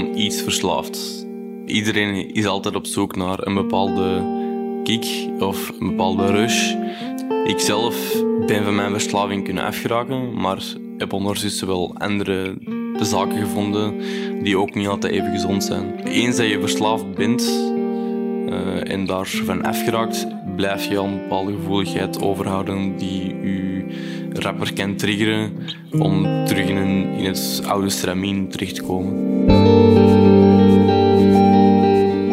iets verslaafd. Iedereen is altijd op zoek naar een bepaalde kick of een bepaalde rush. Ik zelf ben van mijn verslaving kunnen afgeraken, maar heb ondertussen wel andere zaken gevonden die ook niet altijd even gezond zijn. Eens dat je verslaafd bent uh, en daarvan afgeraakt, blijf je al een bepaalde gevoeligheid overhouden die je rapper kan triggeren om terug in, in het oude stramien terecht te komen.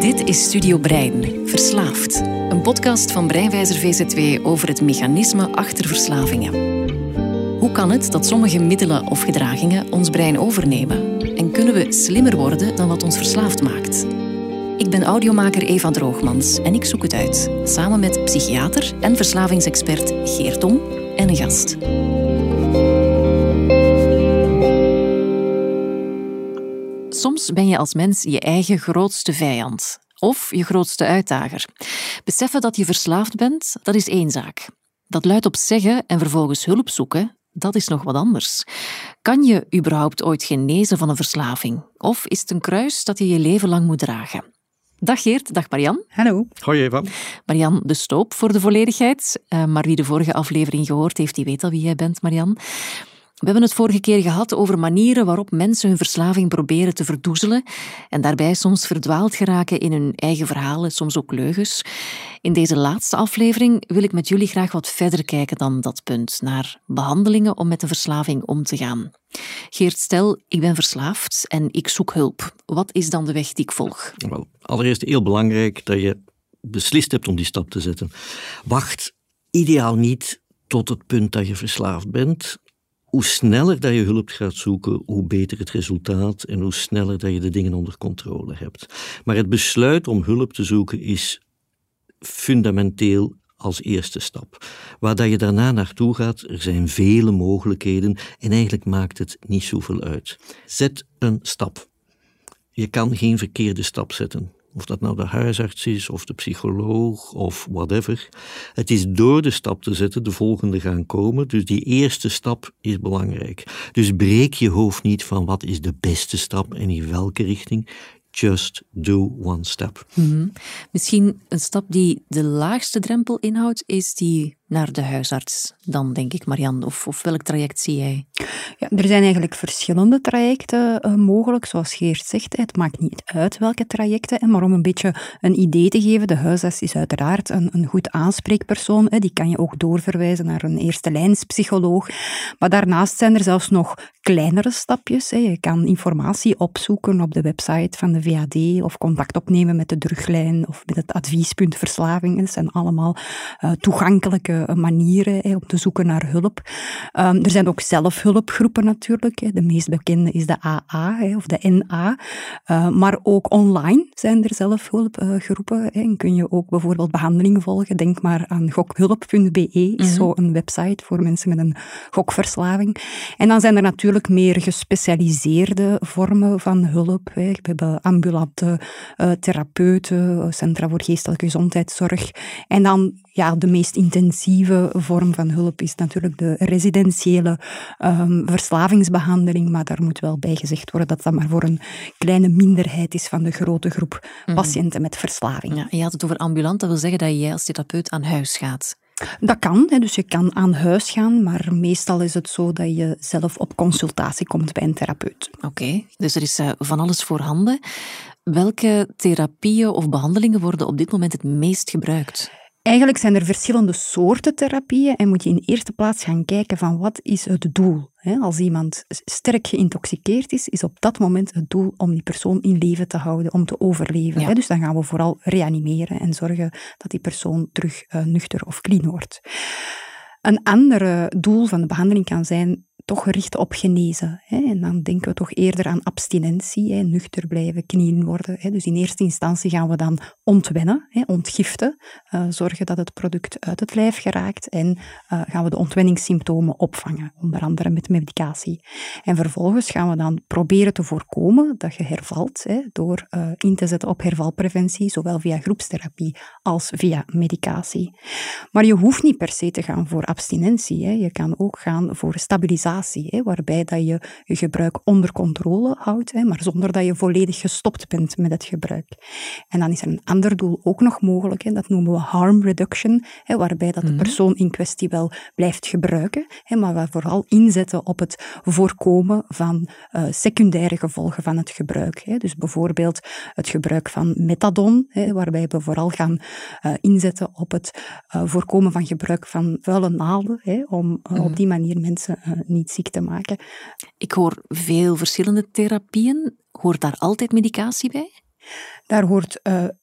Dit is Studio Brein, Verslaafd. Een podcast van Breinwijzer VZW over het mechanisme achter verslavingen. Hoe kan het dat sommige middelen of gedragingen ons brein overnemen? En kunnen we slimmer worden dan wat ons verslaafd maakt? Ik ben audiomaker Eva Droogmans en ik zoek het uit, samen met psychiater en verslavingsexpert Geert Om en een gast. Soms ben je als mens je eigen grootste vijand of je grootste uitdager. Beseffen dat je verslaafd bent, dat is één zaak. Dat luidt op zeggen en vervolgens hulp zoeken, dat is nog wat anders. Kan je überhaupt ooit genezen van een verslaving? Of is het een kruis dat je je leven lang moet dragen? Dag Geert, dag Marian. Hallo. Hoi Eva. Marian de Stoop voor de volledigheid. Uh, maar wie de vorige aflevering gehoord heeft, die weet al wie jij bent, Marian. We hebben het vorige keer gehad over manieren waarop mensen hun verslaving proberen te verdoezelen en daarbij soms verdwaald geraken in hun eigen verhalen, soms ook leugens. In deze laatste aflevering wil ik met jullie graag wat verder kijken dan dat punt, naar behandelingen om met de verslaving om te gaan. Geert, stel, ik ben verslaafd en ik zoek hulp. Wat is dan de weg die ik volg? Wel, allereerst heel belangrijk dat je beslist hebt om die stap te zetten. Wacht ideaal niet tot het punt dat je verslaafd bent hoe sneller dat je hulp gaat zoeken, hoe beter het resultaat en hoe sneller dat je de dingen onder controle hebt. Maar het besluit om hulp te zoeken is fundamenteel als eerste stap. Waar dat je daarna naartoe gaat, er zijn vele mogelijkheden en eigenlijk maakt het niet zoveel uit. Zet een stap. Je kan geen verkeerde stap zetten. Of dat nou de huisarts is, of de psycholoog, of whatever. Het is door de stap te zetten de volgende gaan komen. Dus die eerste stap is belangrijk. Dus breek je hoofd niet van wat is de beste stap en in welke richting. Just do one step. Mm Misschien een stap die de laagste drempel inhoudt, is die naar de huisarts dan, denk ik, Marianne? Of, of welk traject zie jij? Ja, er zijn eigenlijk verschillende trajecten uh, mogelijk, zoals Geert zegt. Het maakt niet uit welke trajecten, maar om een beetje een idee te geven, de huisarts is uiteraard een, een goed aanspreekpersoon. Hè. Die kan je ook doorverwijzen naar een eerste lijnspsycholoog. Maar daarnaast zijn er zelfs nog kleinere stapjes. Hè. Je kan informatie opzoeken op de website van de VAD of contact opnemen met de druglijn of met het adviespunt verslaving. Dat zijn allemaal uh, toegankelijke eh, manieren hè, om te zoeken naar hulp. Um, er zijn ook zelfhulpgroepen natuurlijk. Hè. De meest bekende is de AA hè, of de NA. Uh, maar ook online zijn er zelfhulpgroepen. En kun je ook bijvoorbeeld behandelingen volgen. Denk maar aan gokhulp.be, is mm zo een website voor mensen met een gokverslaving. En dan zijn er natuurlijk meer gespecialiseerde vormen van hulp. Hè. We hebben ambulante uh, therapeuten, centra voor geestelijke gezondheidszorg. En dan ja, de meest intensieve vorm van hulp is natuurlijk de residentiële um, verslavingsbehandeling. Maar daar moet wel bij gezegd worden dat dat maar voor een kleine minderheid is van de grote groep mhm. patiënten met verslaving. Ja, je had het over ambulant, dat wil zeggen dat jij als therapeut aan huis gaat. Dat kan, dus je kan aan huis gaan, maar meestal is het zo dat je zelf op consultatie komt bij een therapeut. Oké, dus er is uh, van alles voorhanden. Welke therapieën of behandelingen worden op dit moment het meest gebruikt? Eigenlijk zijn er verschillende soorten therapieën en moet je in eerste plaats gaan kijken van wat is het doel. Als iemand sterk geïntoxiceerd is, is op dat moment het doel om die persoon in leven te houden, om te overleven. Dus dan gaan we vooral reanimeren en zorgen dat die persoon terug uh, nuchter of clean wordt. Een ander doel van de behandeling kan zijn toch gericht op genezen. Hè. En dan denken we toch eerder aan abstinentie, hè, nuchter blijven, knieën worden. Hè. Dus in eerste instantie gaan we dan ontwennen, hè, ontgiften, uh, zorgen dat het product uit het lijf geraakt en uh, gaan we de ontwenningssymptomen opvangen, onder andere met medicatie. En vervolgens gaan we dan proberen te voorkomen dat je hervalt hè, door uh, in te zetten op hervalpreventie, zowel via groepstherapie als via medicatie. Maar je hoeft niet per se te gaan voor abstinentie. Hè. Je kan ook gaan voor stabilisatie hè, waarbij dat je je gebruik onder controle houdt, hè, maar zonder dat je volledig gestopt bent met het gebruik. En dan is er een ander doel ook nog mogelijk, hè, dat noemen we harm reduction, hè, waarbij dat de mhm. persoon in kwestie wel blijft gebruiken, hè, maar we vooral inzetten op het voorkomen van uh, secundaire gevolgen van het gebruik. Hè. Dus bijvoorbeeld het gebruik van methadon, hè, waarbij we vooral gaan uh, inzetten op het uh, voorkomen van gebruik van vuile naalden, hè, om op mhm. die manier mensen niet ziek te maken. Ik hoor veel verschillende therapieën. Hoort daar altijd medicatie bij? Daar hoort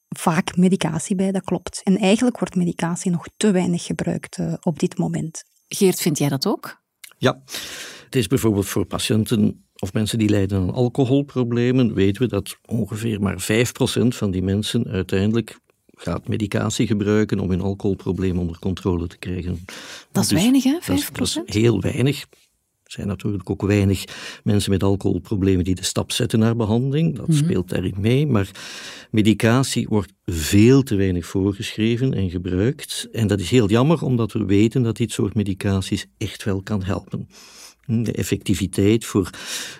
vaak medicatie bij, dat klopt. En eigenlijk wordt medicatie nog te weinig gebruikt op dit moment. Geert, vind jij dat ook? Ja, het is bijvoorbeeld voor patiënten of mensen die lijden aan alcoholproblemen, weten we dat ongeveer maar 5% van die mensen uiteindelijk gaat medicatie gebruiken om hun alcoholprobleem onder controle te krijgen. Dat is dus weinig, hè? 5%? Dat is, heel weinig. Er zijn natuurlijk ook weinig mensen met alcoholproblemen die de stap zetten naar behandeling. Dat mhm. speelt daarin mee. Maar medicatie wordt veel te weinig voorgeschreven en gebruikt. En dat is heel jammer, omdat we weten dat dit soort medicaties echt wel kan helpen. De effectiviteit voor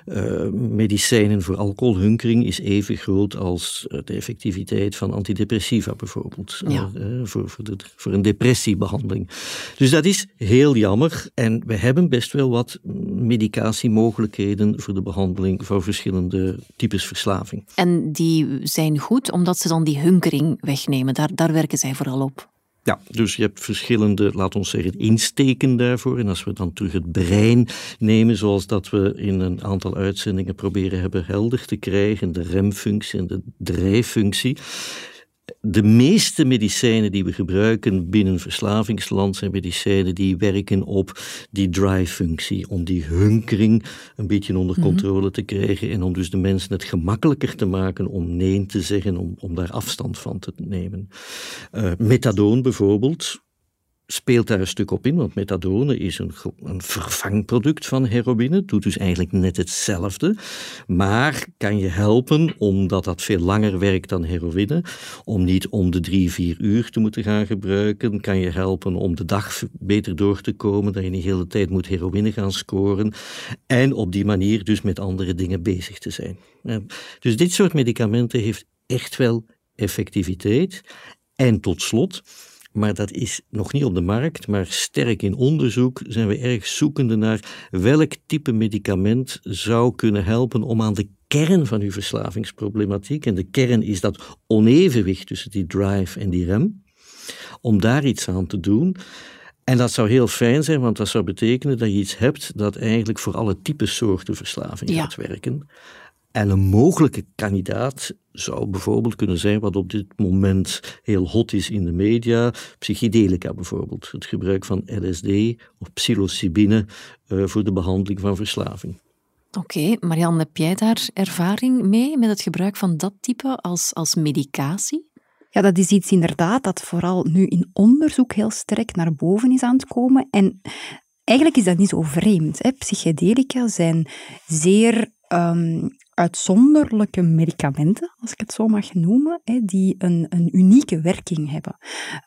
uh, medicijnen voor alcoholhunkering is even groot als eh, de effectiviteit van antidepressiva bijvoorbeeld. Ja. Uh, voor, voor, de, voor een depressiebehandeling. Dus dat is heel jammer. En we hebben best wel wat medicatiemogelijkheden voor de behandeling van verschillende types verslaving. En die zijn goed omdat ze dan die hunkering wegnemen. Daar, daar werken zij vooral op. Ja, dus je hebt verschillende, laat ons zeggen, insteken daarvoor. En als we dan terug het brein nemen, zoals dat we in een aantal uitzendingen proberen hebben helder te krijgen, de remfunctie en de drijffunctie, de meeste medicijnen die we gebruiken binnen verslavingsland zijn medicijnen die werken op die drive-functie, om die hunkering een beetje onder mhm. controle te krijgen en om dus de mensen het gemakkelijker te maken om nee te zeggen, om, om daar afstand van te nemen. Uh, methadone bijvoorbeeld, speelt daar een stuk op in, want methadone is een, een vervangproduct van heroïne, doet dus eigenlijk net hetzelfde, maar kan je helpen, omdat dat veel langer werkt dan heroïne, om niet om de drie, vier uur te moeten gaan gebruiken, kan je helpen om de dag beter door te komen, dat je niet de hele tijd moet heroïne gaan scoren, en op die manier dus met andere dingen bezig te zijn. Dus dit soort medicamenten heeft echt wel effectiviteit. En tot slot, maar dat is nog niet op de markt, maar sterk in onderzoek zijn we erg zoekende naar welk type medicament zou kunnen helpen om aan de kern van uw verslavingsproblematiek, en de kern is dat onevenwicht tussen die drive en die rem, om daar iets aan te doen. En dat zou heel fijn zijn, want dat zou betekenen dat je iets hebt dat eigenlijk voor alle type soorten verslaving gaat werken. En een mogelijke kandidaat zou bijvoorbeeld kunnen zijn wat op dit moment heel hot is in de media, psychedelica bijvoorbeeld. Het gebruik van LSD of psilocybine uh, voor de behandeling van verslaving. Oké, okay, Marianne, heb jij daar ervaring mee met het gebruik van dat type als, als medicatie? Ja, dat is iets inderdaad dat vooral nu in onderzoek heel sterk naar boven is aan het komen. En eigenlijk is dat niet zo vreemd. Hè. Psychedelica zijn zeer um, uitzonderlijke medicamenten, als ik het zo mag noemen, die een, een unieke werking hebben.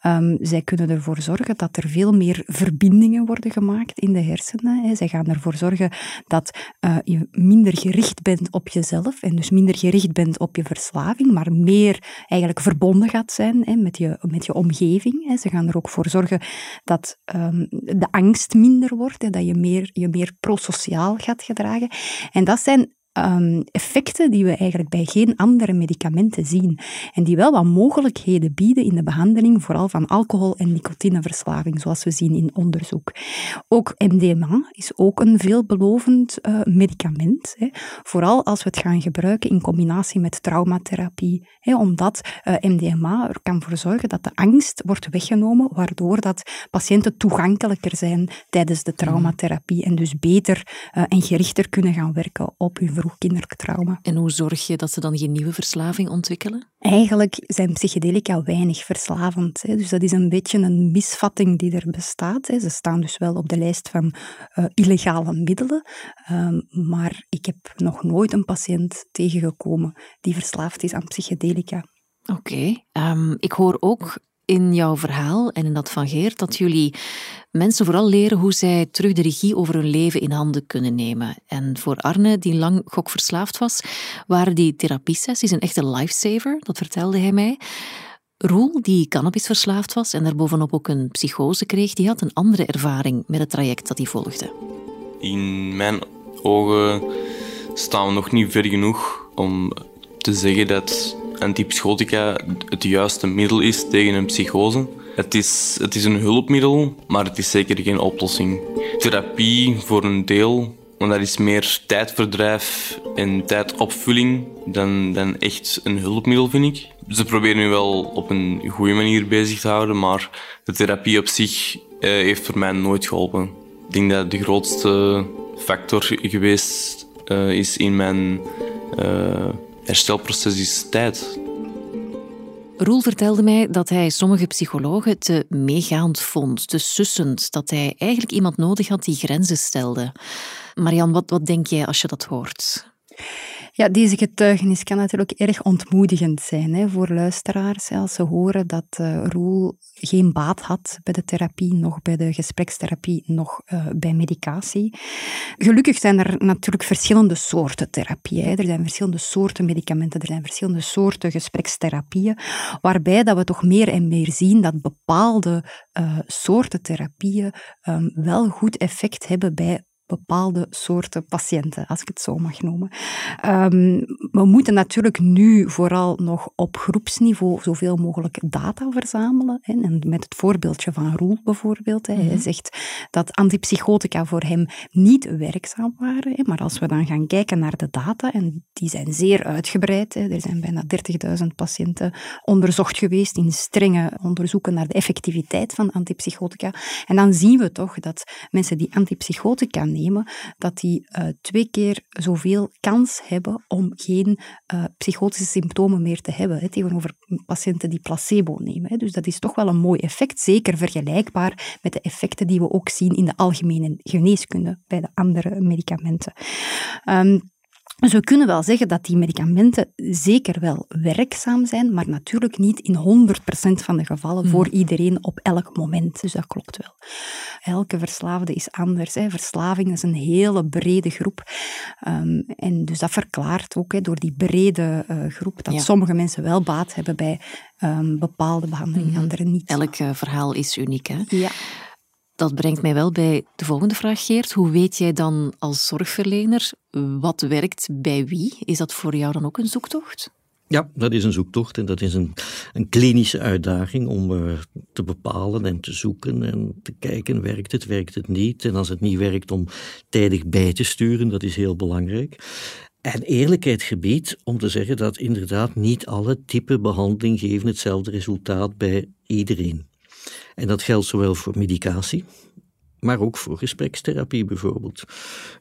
Um, zij kunnen ervoor zorgen dat er veel meer verbindingen worden gemaakt in de hersenen. Zij gaan ervoor zorgen dat uh, je minder gericht bent op jezelf en dus minder gericht bent op je verslaving, maar meer eigenlijk verbonden gaat zijn met, je, met je omgeving. Ze gaan er ook voor zorgen dat um, de angst minder wordt, dat je meer, je meer prosociaal gaat gedragen. En dat zijn um, effecten die we eigenlijk bij geen andere medicamenten zien. En die wel wat mogelijkheden bieden in de behandeling, vooral van alcohol- en nicotineverslaving, zoals we zien in onderzoek. Ook MDMA is ook een veelbelovend uh, medicament. Hè. Vooral als we het gaan gebruiken in combinatie met traumatherapie. Hè, omdat uh, MDMA er kan voor zorgen dat de angst wordt weggenomen, waardoor dat patiënten toegankelijker zijn tijdens de traumatherapie en dus beter uh, en gerichter kunnen gaan werken op hun kinderlijk trauma. En hoe zorg je dat ze dan geen nieuwe verslaving ontwikkelen? Eigenlijk zijn psychedelica weinig verslavend. Hè. Dus dat is een beetje een misvatting die er bestaat. Hè. Ze staan dus wel op de lijst van uh, illegale middelen. Um, maar ik heb nog nooit een patiënt tegengekomen die verslaafd is aan psychedelica. Oké. Okay. Um, ehm, ik hoor ook in jouw verhaal en in dat van Geert dat jullie mensen vooral leren hoe zij terug de regie over hun leven in handen kunnen nemen. En voor Arne, die lang gokverslaafd was, waren die therapiesessies een echte lifesaver, dat vertelde hij mij. Roel, die cannabisverslaafd was en daarbovenop ook een psychose kreeg, die had een andere ervaring met het traject dat hij volgde. In mijn ogen staan we nog niet ver genoeg om te zeggen dat antipsychotica het juiste middel is tegen een psychose. Het is, het is een hulpmiddel, maar het is zeker geen oplossing. Therapie voor een deel, want dat is meer tijdverdrijf en tijdopvulling dan, dan echt een hulpmiddel, vind ik. Ze proberen nu wel op een goede manier bezig te houden, maar de therapie op zich eh, heeft voor mij nooit geholpen. Ik denk dat de grootste factor geweest uh, is in mijn uh, herstelproces is tijd. Roel vertelde mij dat hij sommige psychologen te meegaand vond, te sussend, dat hij eigenlijk iemand nodig had die grenzen stelde. Marian, wat, wat denk jij als je dat hoort? Ja, deze getuigenis kan natuurlijk erg ontmoedigend zijn hè, voor luisteraars. Als ze horen dat uh, Roel geen baat had bij de therapie, nog bij de gesprekstherapie, nog uh, bij medicatie. Gelukkig zijn er natuurlijk verschillende soorten therapieën. Hè. Er zijn verschillende soorten medicamenten, er zijn verschillende soorten gesprekstherapieën, waarbij dat we toch meer en meer zien dat bepaalde uh, soorten therapieën um, wel goed effect hebben bij bepaalde soorten patiënten, als ik het zo mag noemen. Um, we moeten natuurlijk nu vooral nog op groepsniveau zoveel mogelijk data verzamelen. Hè. En met het voorbeeldje van Roel bijvoorbeeld. Hè. Hij mhm. zegt dat antipsychotica voor hem niet werkzaam waren. Hè. Maar als we dan gaan kijken naar de data, en die zijn zeer uitgebreid. Hè. Er zijn bijna 30.000 patiënten onderzocht geweest in strenge onderzoeken naar de effectiviteit van antipsychotica. En dan zien we toch dat mensen die antipsychotica nemen, dat die uh, twee keer zoveel kans hebben om geen uh, psychotische symptomen meer te hebben, hè, tegenover patiënten die placebo nemen. Hè. Dus dat is toch wel een mooi effect, zeker vergelijkbaar met de effecten die we ook zien in de algemene geneeskunde bij de andere medicamenten. Um, dus we kunnen wel zeggen dat die medicamenten zeker wel werkzaam zijn, maar natuurlijk niet in 100% van de gevallen voor hmm. iedereen op elk moment. Dus dat klopt wel. Elke verslaafde is anders. Hè. Verslaving is een hele brede groep. Um, en dus dat verklaart ook hè, door die brede uh, groep dat sommige mensen wel baat hebben bij um, bepaalde behandelingen, mm anderen niet. Elk uh, verhaal is uniek. Hè? Ja. Dat brengt mij wel bij de volgende vraag, Geert. Hoe weet jij dan als zorgverlener wat werkt bij wie? Is dat voor jou dan ook een zoektocht? Ja, dat is een zoektocht en dat is een, een klinische uitdaging om uh, te bepalen en te zoeken en te kijken, werkt het, werkt het niet? En als het niet werkt, om tijdig bij te sturen, dat is heel belangrijk. En eerlijkheid gebied om te zeggen dat inderdaad niet alle typen behandeling geven hetzelfde resultaat bij iedereen. En dat geldt zowel voor medicatie, maar ook voor gesprekstherapie bijvoorbeeld.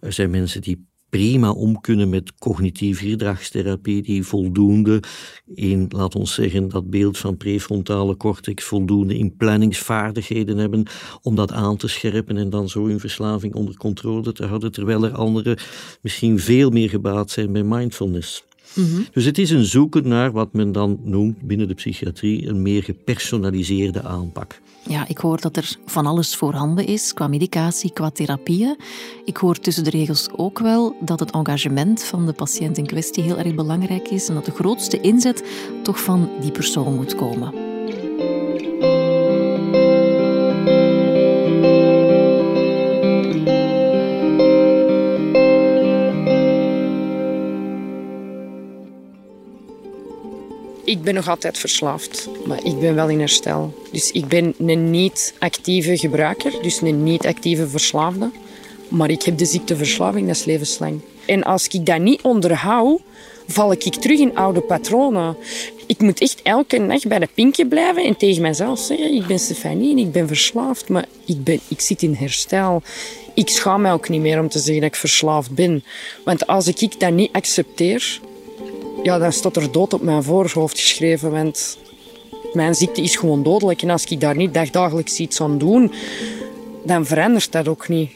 Er zijn mensen die prima om kunnen met cognitieve gedragstherapie, die voldoende in, laat ons zeggen, dat beeld van prefrontale cortex, voldoende in planningsvaardigheden hebben om dat aan te scherpen en dan zo hun verslaving onder controle te houden, terwijl er anderen misschien veel meer gebaat zijn bij mindfulness. Mhm. Dus het is een zoeken naar wat men dan noemt binnen de psychiatrie een meer gepersonaliseerde aanpak. Ja, ik hoor dat er van alles voorhanden is qua medicatie, qua therapieën. Ik hoor tussen de regels ook wel dat het engagement van de patiënt in kwestie heel erg belangrijk is en dat de grootste inzet toch van die persoon moet komen. Ik ben nog altijd verslaafd, maar ik ben wel in herstel. Dus ik ben een niet-actieve gebruiker, dus een niet-actieve verslaafde. Maar ik heb de ziekteverslaving, dat is levenslang. En als ik dat niet onderhoud, val ik terug in oude patronen. Ik moet echt elke nacht bij de pinkje blijven en tegen mezelf zeggen: Ik ben Stefanie ik ben verslaafd, maar ik, ben, ik zit in herstel. Ik schaam mij ook niet meer om te zeggen dat ik verslaafd ben. Want als ik dat niet accepteer, ja, dan staat er dood op mijn voorhoofd geschreven. Want mijn ziekte is gewoon dodelijk. En als ik daar niet dagdagelijks iets aan doe, dan verandert dat ook niet.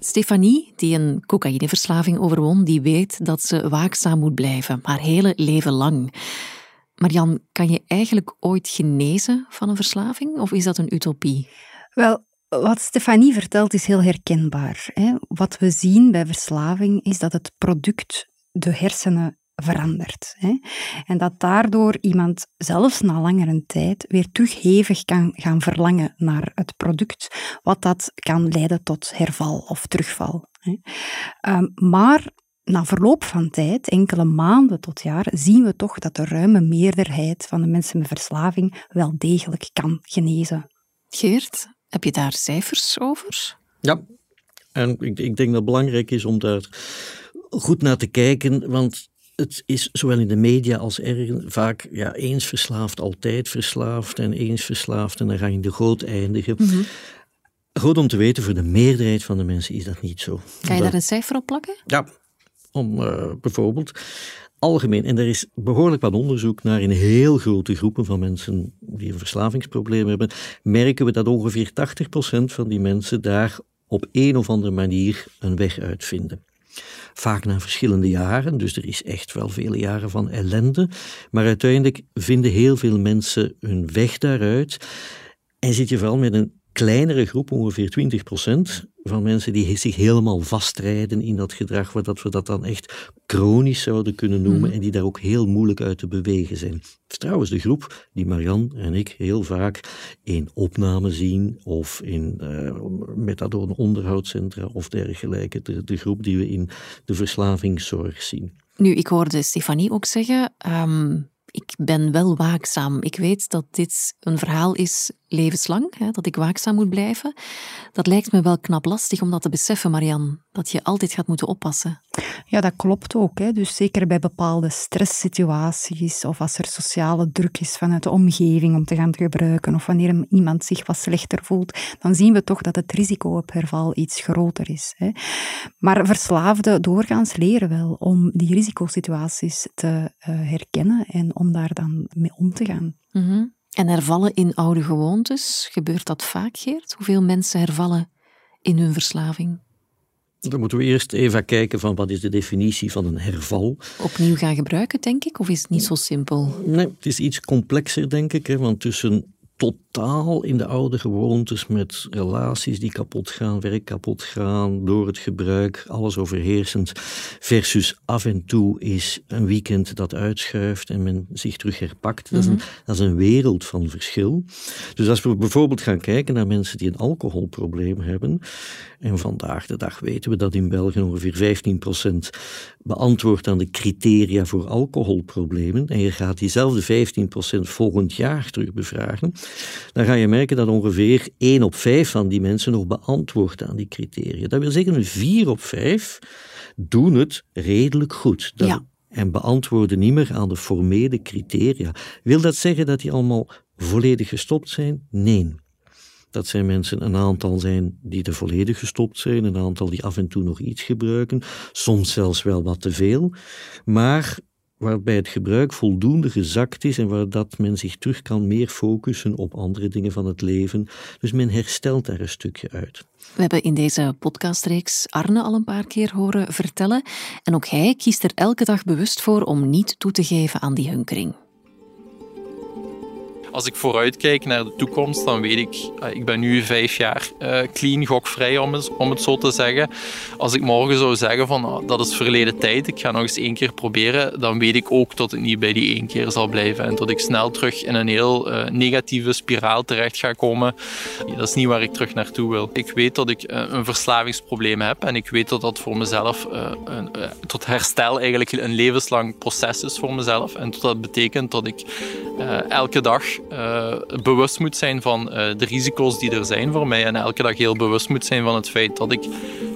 Stefanie, die een cocaïneverslaving overwon, die weet dat ze waakzaam moet blijven, haar hele leven lang. Marian, kan je eigenlijk ooit genezen van een verslaving of is dat een utopie? Wel, Wat Stefanie vertelt is heel herkenbaar. Hè. Wat we zien bij verslaving is dat het product de hersenen verandert. Hè. En dat daardoor iemand zelfs na langere tijd weer terug hevig kan gaan verlangen naar het product, wat dat kan leiden tot herval of terugval. Hè. Ehm, maar na verloop van tijd, enkele maanden tot jaar, zien we toch dat de ruime meerderheid van de mensen met verslaving wel degelijk kan genezen. Geert, heb je daar cijfers over? Ja, en ik, ik denk dat het belangrijk is om daar goed naar te kijken, want het is zowel in de media als ergens vaak ja, eens verslaafd, altijd verslaafd en eens verslaafd en dan ga je de groot eindigen. Mm Goed om te weten, voor de meerderheid van de mensen is dat niet zo. Kan je daar een cijfer op plakken? Ja, om uh, bijvoorbeeld algemeen, en er is behoorlijk wat onderzoek naar in heel grote groepen van mensen die een verslavingsprobleem hebben, merken we dat ongeveer 80% van die mensen daar op een of andere manier een weg uitvinden. Vaak na verschillende jaren, dus er is echt wel vele jaren van ellende. Maar uiteindelijk vinden heel veel mensen hun weg daaruit. En zit je vooral met een kleinere groep, ongeveer 20% van mensen die zich helemaal vastrijden in dat gedrag, waar dat we dat dan echt chronisch zouden kunnen noemen mhm. en die daar ook heel moeilijk uit te bewegen zijn. Het is trouwens de groep die Marian en ik heel vaak in opname zien of in uh, methadone onderhoudscentra of dergelijke. De, de groep die we in de verslavingszorg zien. Nu, ik hoorde Stefanie ook zeggen, um, ik ben wel waakzaam. Ik weet dat dit een verhaal is levenslang, hè, dat ik waakzaam moet blijven. Dat lijkt me wel knap lastig om dat te beseffen, Marian, dat je altijd gaat moeten oppassen. Ja, dat klopt ook. Hè. Dus zeker bij bepaalde stresssituaties of als er sociale druk is vanuit de omgeving om te gaan gebruiken of wanneer iemand zich wat slechter voelt, dan zien we toch dat het risico op herval iets groter is. Hè. Maar verslaafden doorgaans leren wel om die risicosituaties te uh, herkennen en om daar dan mee om te gaan. Mm en hervallen in oude gewoontes, gebeurt dat vaak, Geert? Hoeveel mensen hervallen in hun verslaving? Dan moeten we eerst even kijken van wat is de definitie van een herval. Opnieuw gaan gebruiken, denk ik, of is het niet zo simpel? Nee, het is iets complexer, denk ik. Hè, want tussen totaal in de oude gewoontes met relaties die kapot gaan, werk kapot gaan door het gebruik, alles overheersend, versus af en toe is een weekend dat uitschuift en men zich terug herpakt. dat, is een, mhm. dat is een wereld van verschil. Dus als we bijvoorbeeld gaan kijken naar mensen die een alcoholprobleem hebben, en vandaag de dag weten we dat in België ongeveer 15% beantwoordt aan de criteria voor alcoholproblemen, en je gaat diezelfde 15% volgend jaar terug bevragen, dan ga je merken dat ongeveer 1 op 5 van die mensen nog beantwoordt aan die criteria. Dat wil zeggen, 4 op 5 doen het redelijk goed. ja. En beantwoorden niet meer aan de formele criteria. Wil dat zeggen dat die allemaal volledig gestopt zijn? Nee. Dat zijn mensen, een aantal zijn die er volledig gestopt zijn, een aantal die af en toe nog iets gebruiken, soms zelfs wel wat te veel. Maar waarbij het gebruik voldoende gezakt is en waar dat men zich terug kan meer focussen op andere dingen van het leven. Dus men herstelt daar een stukje uit. We hebben in deze podcastreeks Arne al een paar keer horen vertellen en ook hij kiest er elke dag bewust voor om niet toe te geven aan die hunkering als ik vooruitkijk naar de toekomst, dan weet ik, uh, ik ben nu vijf jaar uh, clean, gokvrij om het, om het zo te zeggen. Als ik morgen zou zeggen van uh, dat is verleden tijd, ik ga nog eens één keer proberen, dan weet ik ook dat het niet bij die één keer zal blijven en dat ik snel terug in een heel eh, negatieve spiraal terecht ga komen. Dat is niet waar ik terug naartoe wil. Ik weet dat ik een verslavingsprobleem heb en ik weet dat dat voor mezelf een, tot herstel eigenlijk een levenslang proces is voor mezelf en dat betekent dat ik elke dag uh, bewust moet zijn van uh, de risico's die er zijn voor mij. En elke dag heel bewust moet zijn van het feit dat ik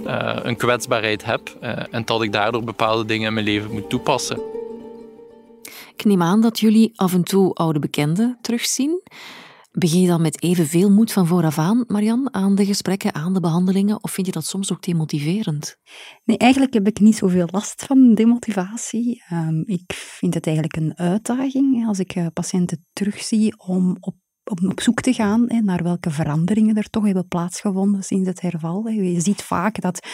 uh, een kwetsbaarheid heb. en dat ik daardoor bepaalde dingen in mijn leven moet toepassen. Ik neem aan dat jullie af en toe oude bekenden terugzien. Begin je dan met evenveel moed van vooraf aan, Marian, aan de gesprekken, aan de behandelingen, of vind je dat soms ook demotiverend? Nee, eigenlijk heb ik niet zoveel last van demotivatie. Um, ik vind het eigenlijk een uitdaging als ik uh, patiënten terugzie om op op zoek te gaan hè, naar welke veranderingen er toch hebben plaatsgevonden sinds het herval. Je ziet vaak dat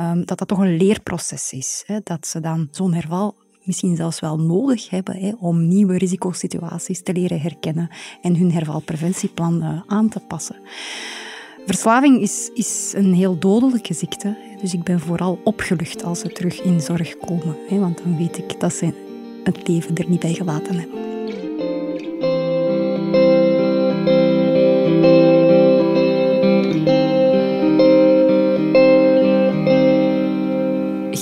um, dat, dat toch een leerproces is. Hè, dat ze dan zo'n herval misschien zelfs wel nodig hebben hè, om nieuwe risicosituaties te leren herkennen en hun hervalpreventieplan uh, aan te passen. Verslaving is, is een heel dodelijke ziekte. Dus ik ben vooral opgelucht als ze terug in zorg komen. Want dan weet ik dat ze het leven er niet bij gelaten hebben.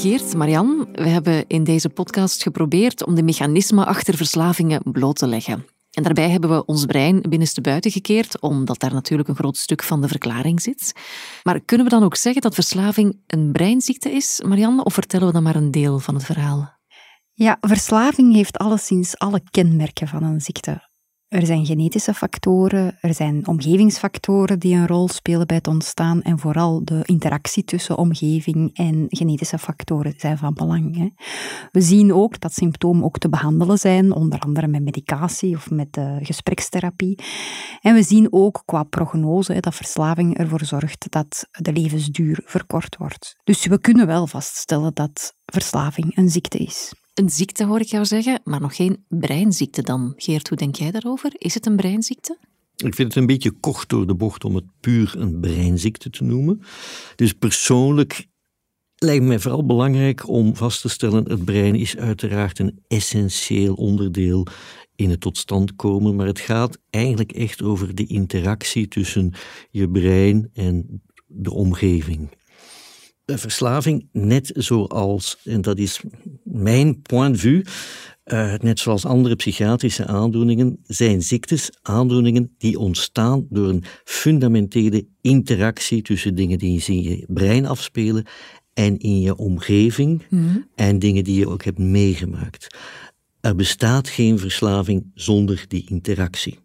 Geert, Marian, we hebben in deze podcast geprobeerd om de mechanismen achter verslavingen bloot te leggen. En daarbij hebben we ons brein binnenste buiten gekeerd, omdat daar natuurlijk een groot stuk van de verklaring zit. Maar kunnen we dan ook zeggen dat verslaving een breinziekte is, Marianne, of vertellen we dan maar een deel van het verhaal? Ja, verslaving heeft alleszins alle kenmerken van een ziekte. Er zijn genetische factoren, er zijn omgevingsfactoren die een rol spelen bij het ontstaan en vooral de interactie tussen omgeving en genetische factoren zijn van belang. Hè. We zien ook dat symptomen ook te behandelen zijn, onder andere met medicatie of met uh, gesprekstherapie. En we zien ook qua prognose hè, dat verslaving ervoor zorgt dat de levensduur verkort wordt. Dus we kunnen wel vaststellen dat verslaving een ziekte is. Een ziekte hoor ik jou zeggen, maar nog geen breinziekte dan. Geert, hoe denk jij daarover? Is het een breinziekte? Ik vind het een beetje kort door de bocht om het puur een breinziekte te noemen. Dus persoonlijk lijkt mij vooral belangrijk om vast te stellen: het brein is uiteraard een essentieel onderdeel in het tot stand komen, maar het gaat eigenlijk echt over de interactie tussen je brein en de omgeving verslaving, net zoals, en dat is mijn point de vue, uh, net zoals andere psychiatrische aandoeningen, zijn ziektes aandoeningen die ontstaan door een fundamentele interactie tussen dingen die in je brein afspelen en in je omgeving mhm. en dingen die je ook hebt meegemaakt. Er bestaat geen verslaving zonder die interactie.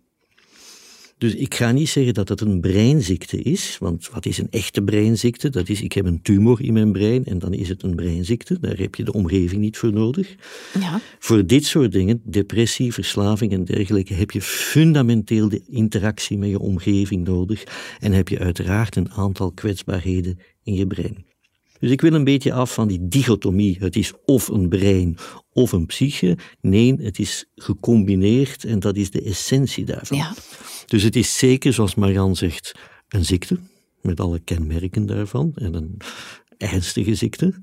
Dus ik ga niet zeggen dat het een breinziekte is, want wat is een echte breinziekte? Dat is, ik heb een tumor in mijn brein en dan is het een breinziekte. Daar heb je de omgeving niet voor nodig. Ja. Voor dit soort dingen, depressie, verslaving en dergelijke, heb je fundamenteel de interactie met je omgeving nodig en heb je uiteraard een aantal kwetsbaarheden in je brein. Dus ik wil een beetje af van die dichotomie. Het is of een brein of een psyche. Nee, het is gecombineerd en dat is de essentie daarvan. Ja. Dus het is zeker, zoals Marian zegt, een ziekte, met alle kenmerken daarvan, en een ernstige ziekte.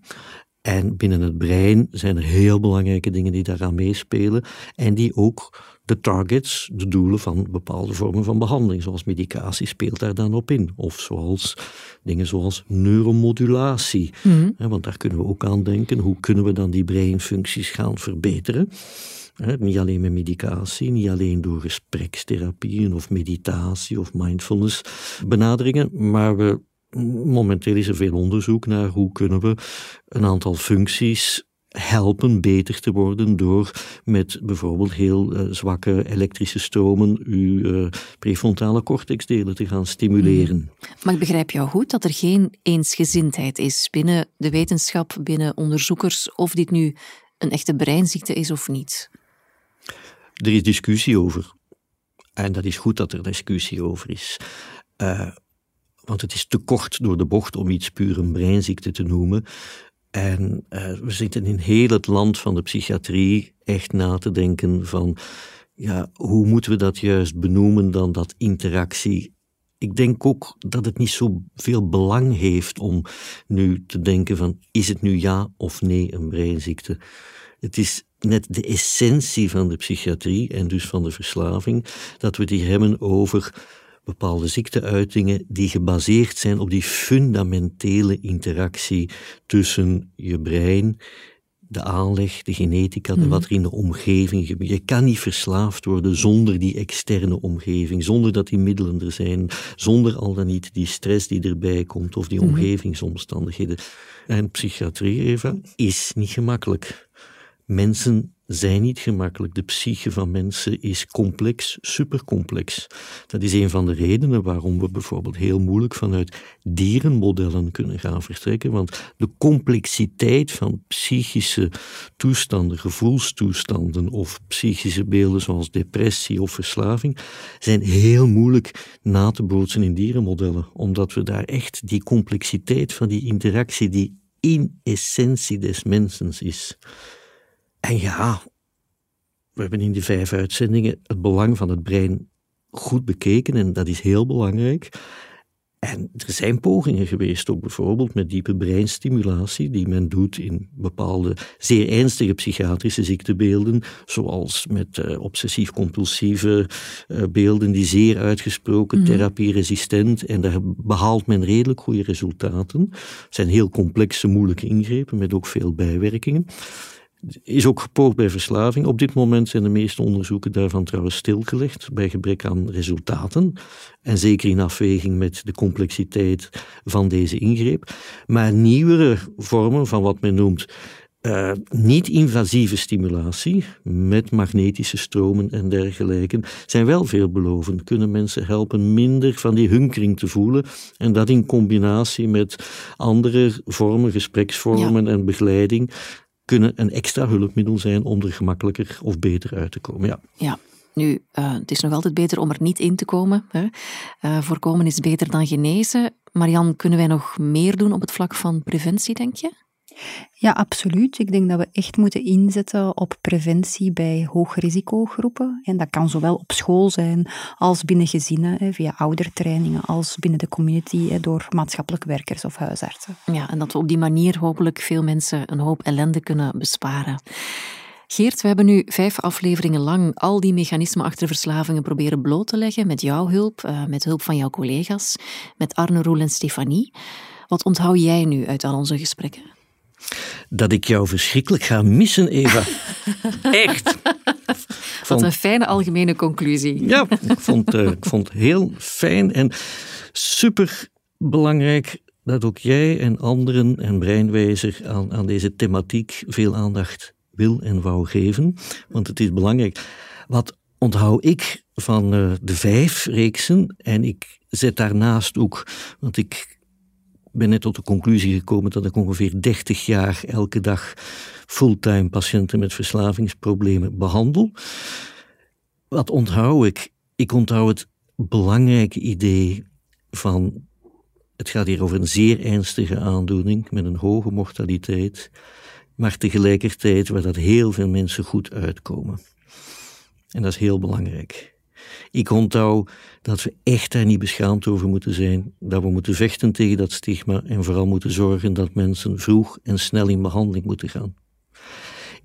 En binnen het brein zijn er heel belangrijke dingen die daaraan meespelen en die ook de targets, de doelen van bepaalde vormen van behandeling, zoals medicatie, speelt daar dan op in. Of zoals dingen zoals neuromodulatie. Mm Want daar kunnen we ook aan denken. Hoe kunnen we dan die breinfuncties gaan verbeteren? Niet alleen met medicatie, niet alleen door gesprekstherapieën of meditatie of mindfulness benaderingen, maar we, momenteel is er veel onderzoek naar hoe kunnen we een aantal functies helpen beter te worden door met bijvoorbeeld heel uh, zwakke elektrische stromen uw uh, prefrontale cortexdelen te gaan stimuleren. Mm. Maar ik begrijp jou goed dat er geen eensgezindheid is binnen de wetenschap, binnen onderzoekers, of dit nu een echte breinziekte is of niet. Er is discussie over. En dat is goed dat er discussie over is. Uh, want het is te kort door de bocht om iets puur een breinziekte te noemen. En uh, we zitten in heel het land van de psychiatrie echt na te denken van, ja, hoe moeten we dat juist benoemen dan dat interactie? Ik denk ook dat het niet zo veel belang heeft om nu te denken van, is het nu ja of nee een breinziekte? Het is net de essentie van de psychiatrie en dus van de verslaving, dat we die hebben over bepaalde ziekteuitingen die gebaseerd zijn op die fundamentele interactie tussen je brein, de aanleg, de genetica, mm wat er in de omgeving gebeurt. Je kan niet verslaafd worden zonder die externe omgeving, zonder dat die middelen er zijn, zonder al dan niet die stress die erbij komt of die mhm. omgevingsomstandigheden. En psychiatrie, Eva, is niet gemakkelijk. Mensen zijn niet gemakkelijk. De psyche van mensen is complex, supercomplex. Dat is een van de redenen waarom we bijvoorbeeld heel moeilijk vanuit dierenmodellen kunnen gaan vertrekken. Want de complexiteit van psychische toestanden, gevoelstoestanden of psychische beelden zoals depressie of verslaving zijn heel moeilijk na te bootsen in dierenmodellen. Omdat we daar echt die complexiteit van die interactie die in essentie des mensens is en ja, we hebben in die vijf uitzendingen het belang van het brein goed bekeken en dat is heel belangrijk. En er zijn pogingen geweest, ook bijvoorbeeld met diepe breinstimulatie, die men doet in bepaalde zeer ernstige psychiatrische ziektebeelden, zoals met uh, obsessief-compulsieve uh, beelden die zeer uitgesproken mm therapieresistent, en daar behaalt men redelijk goede resultaten. Het zijn heel complexe, moeilijke ingrepen met ook veel bijwerkingen is ook gepoogd bij verslaving. Op dit moment zijn de meeste onderzoeken daarvan trouwens stilgelegd bij gebrek aan resultaten. En zeker in afweging met de complexiteit van deze ingreep. Maar nieuwere vormen van wat men noemt uh, niet-invasieve stimulatie met magnetische stromen en dergelijke zijn wel veelbelovend. Kunnen mensen helpen minder van die hunkering te voelen en dat in combinatie met andere vormen, gespreksvormen en begeleiding kunnen een extra hulpmiddel zijn om er gemakkelijker of beter uit te komen. Ja. ja. Nu, uh, het is nog altijd beter om er niet in te komen. Hè. Uh, voorkomen is beter dan genezen. Marian, kunnen wij nog meer doen op het vlak van preventie, denk je? Ja, absoluut. Ik denk dat we echt moeten inzetten op preventie bij hoogrisicogroepen. En dat kan zowel op school zijn als binnen gezinnen, via oudertrainingen, als binnen de community door maatschappelijk werkers of huisartsen. Ja, en dat we op die manier hopelijk veel mensen een hoop ellende kunnen besparen. Geert, we hebben nu vijf afleveringen lang al die mechanismen achter verslavingen proberen bloot te leggen met jouw hulp, eh, met hulp van jouw collega's, met Arne Roel en Stefanie. Wat onthoud jij nu uit al onze gesprekken? Dat ik jou verschrikkelijk ga missen, Eva. Echt. Wat een fijne algemene conclusie. Ja, ik vond, uh, ik vond het heel fijn en super belangrijk dat ook jij en anderen en Breinwijzer aan, aan deze thematiek veel aandacht wil en wou geven. Want het is belangrijk. Wat onthoud ik van uh, de vijf reeksen? En ik zet daarnaast ook, want ik ben net tot de conclusie gekomen dat ik ongeveer 30 jaar elke dag fulltime patiënten met verslavingsproblemen behandel. Wat onthoud ik? Ik onthoud het belangrijke idee van het gaat hier over een zeer ernstige aandoening met een hoge mortaliteit, maar tegelijkertijd waar dat heel veel mensen goed uitkomen. En dat is heel belangrijk. Ik onthoud dat we echt daar niet beschaamd over moeten zijn, dat we moeten vechten tegen dat stigma en vooral moeten zorgen dat mensen vroeg en snel in behandeling moeten gaan.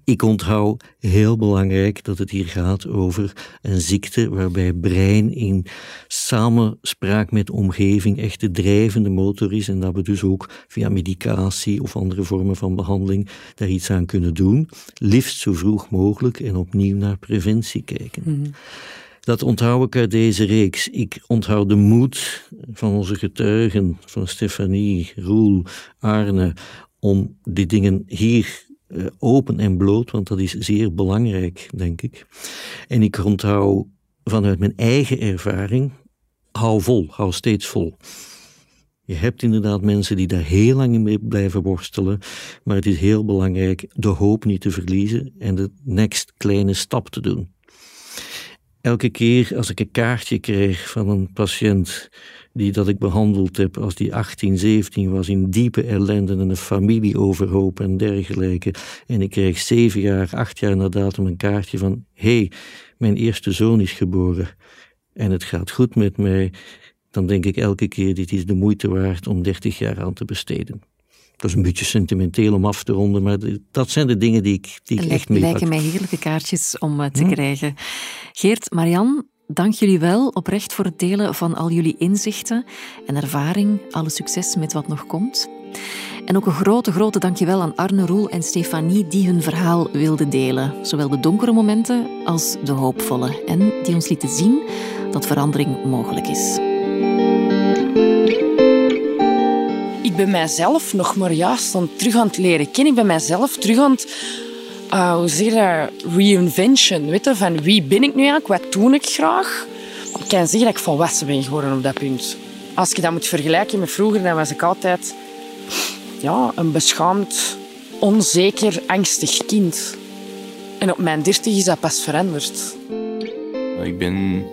Ik onthoud heel belangrijk dat het hier gaat over een ziekte waarbij brein in samenspraak met omgeving echt de drijvende motor is en dat we dus ook via medicatie of andere vormen van behandeling daar iets aan kunnen doen, liefst zo vroeg mogelijk en opnieuw naar preventie kijken. Mhm. Dat onthoud ik uit deze reeks. Ik onthoud de moed van onze getuigen, van Stefanie, Roel, Arne, om die dingen hier uh, open en bloot, want dat is zeer belangrijk, denk ik. En ik onthoud vanuit mijn eigen ervaring, hou vol, hou steeds vol. Je hebt inderdaad mensen die daar heel lang mee blijven worstelen, maar het is heel belangrijk de hoop niet te verliezen en de next kleine stap te doen. Elke keer als ik een kaartje kreeg van een patiënt die dat ik behandeld heb, als die 18, 17 was, in diepe ellende en een familie overhoop en dergelijke. En ik kreeg zeven jaar, acht jaar na datum een kaartje van: hé, hey, mijn eerste zoon is geboren en het gaat goed met mij. Dan denk ik elke keer: dit is de moeite waard om 30 jaar aan te besteden. Dat is een beetje sentimenteel om af te ronden, maar dat zijn de dingen die ik, die ik echt mee lijken mij heerlijke kaartjes om eh, te hm? krijgen. Geert, Marian, dank jullie wel oprecht voor het delen van al jullie inzichten en ervaring. Alle succes met wat nog komt. En ook een grote, grote dankjewel aan Arne Roel en Stefanie die hun verhaal wilden delen. Zowel de donkere momenten als de hoopvolle. En die ons lieten zien dat verandering mogelijk is. Ik ben mijzelf nog maar juist aan, terug aan het leren kennen. Ik ben mijzelf terug aan het, uh, hoe zeg dat, reinvention. Weet je, van wie ben ik nu eigenlijk? Wat doe ik graag? Ik kan zeggen dat ik volwassen ben geworden op dat punt. Als je dat moet vergelijken met vroeger, dan was ik altijd ja, een beschaamd, onzeker, angstig kind. En op mijn dertig is dat pas veranderd. Ik ben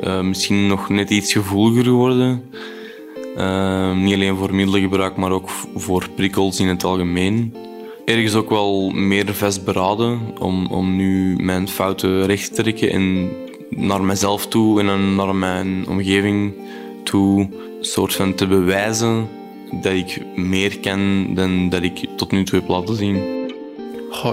uh, misschien nog net iets gevoeliger geworden. Ehm, niet alleen voor middelengebruik, maar ook voor prikkels in het algemeen. Ergens ook wel meer vastberaden om, om nu mijn fouten recht te trekken en naar mezelf toe en naar mijn omgeving toe soort van te bewijzen dat ik meer ken dan dat ik tot nu toe heb laten zien.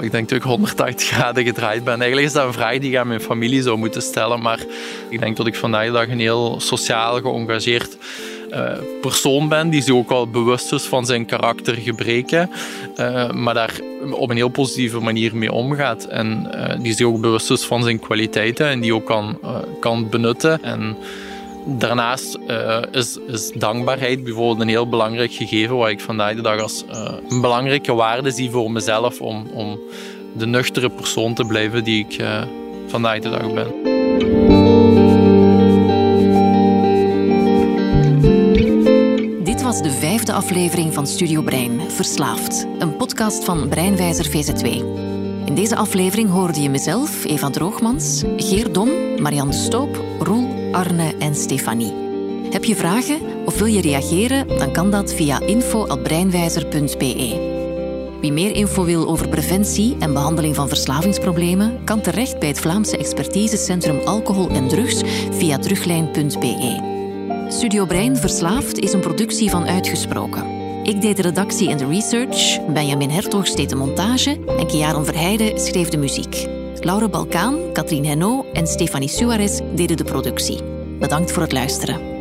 Ik denk dat ik 180 graden gedraaid ben. Eigenlijk is dat een vraag die ik aan mijn familie zou moeten stellen. Maar ik denk dat ik vandaag een heel sociaal geëngageerd uh, persoon ben. Die zich ook al bewust is van zijn karaktergebreken. Uh, maar daar op een heel positieve manier mee omgaat. En uh, die zich ook bewust is van zijn kwaliteiten. En die ook kan, kan benutten. En Daarnaast is, is, dankbaarheid bijvoorbeeld een heel belangrijk gegeven, wat ik vandaag de dag als een belangrijke waarde zie voor mezelf om, om de nuchtere persoon te blijven die ik vandaag de dag ben. De vijfde aflevering van Studio Brein, Verslaafd, een podcast van Breinwijzer VZ2. In deze aflevering hoorde je mezelf, Eva Droogmans, Geer Dom, Marianne Stoop, Roel Arne en Stefanie. Heb je vragen of wil je reageren? Dan kan dat via info.breinwijzer.be. Wie meer info wil over preventie en behandeling van verslavingsproblemen, kan terecht bij het Vlaamse expertisecentrum alcohol en drugs via teruglijn.be. Studio Brein Verslaafd is een productie van Uitgesproken. Ik deed de redactie en de research, Benjamin Hertog deed de montage en Kiaran Verheijden schreef de muziek. Laura Balkaan, Katrien Henno en Stefanie Suarez deden de productie. Bedankt voor het luisteren.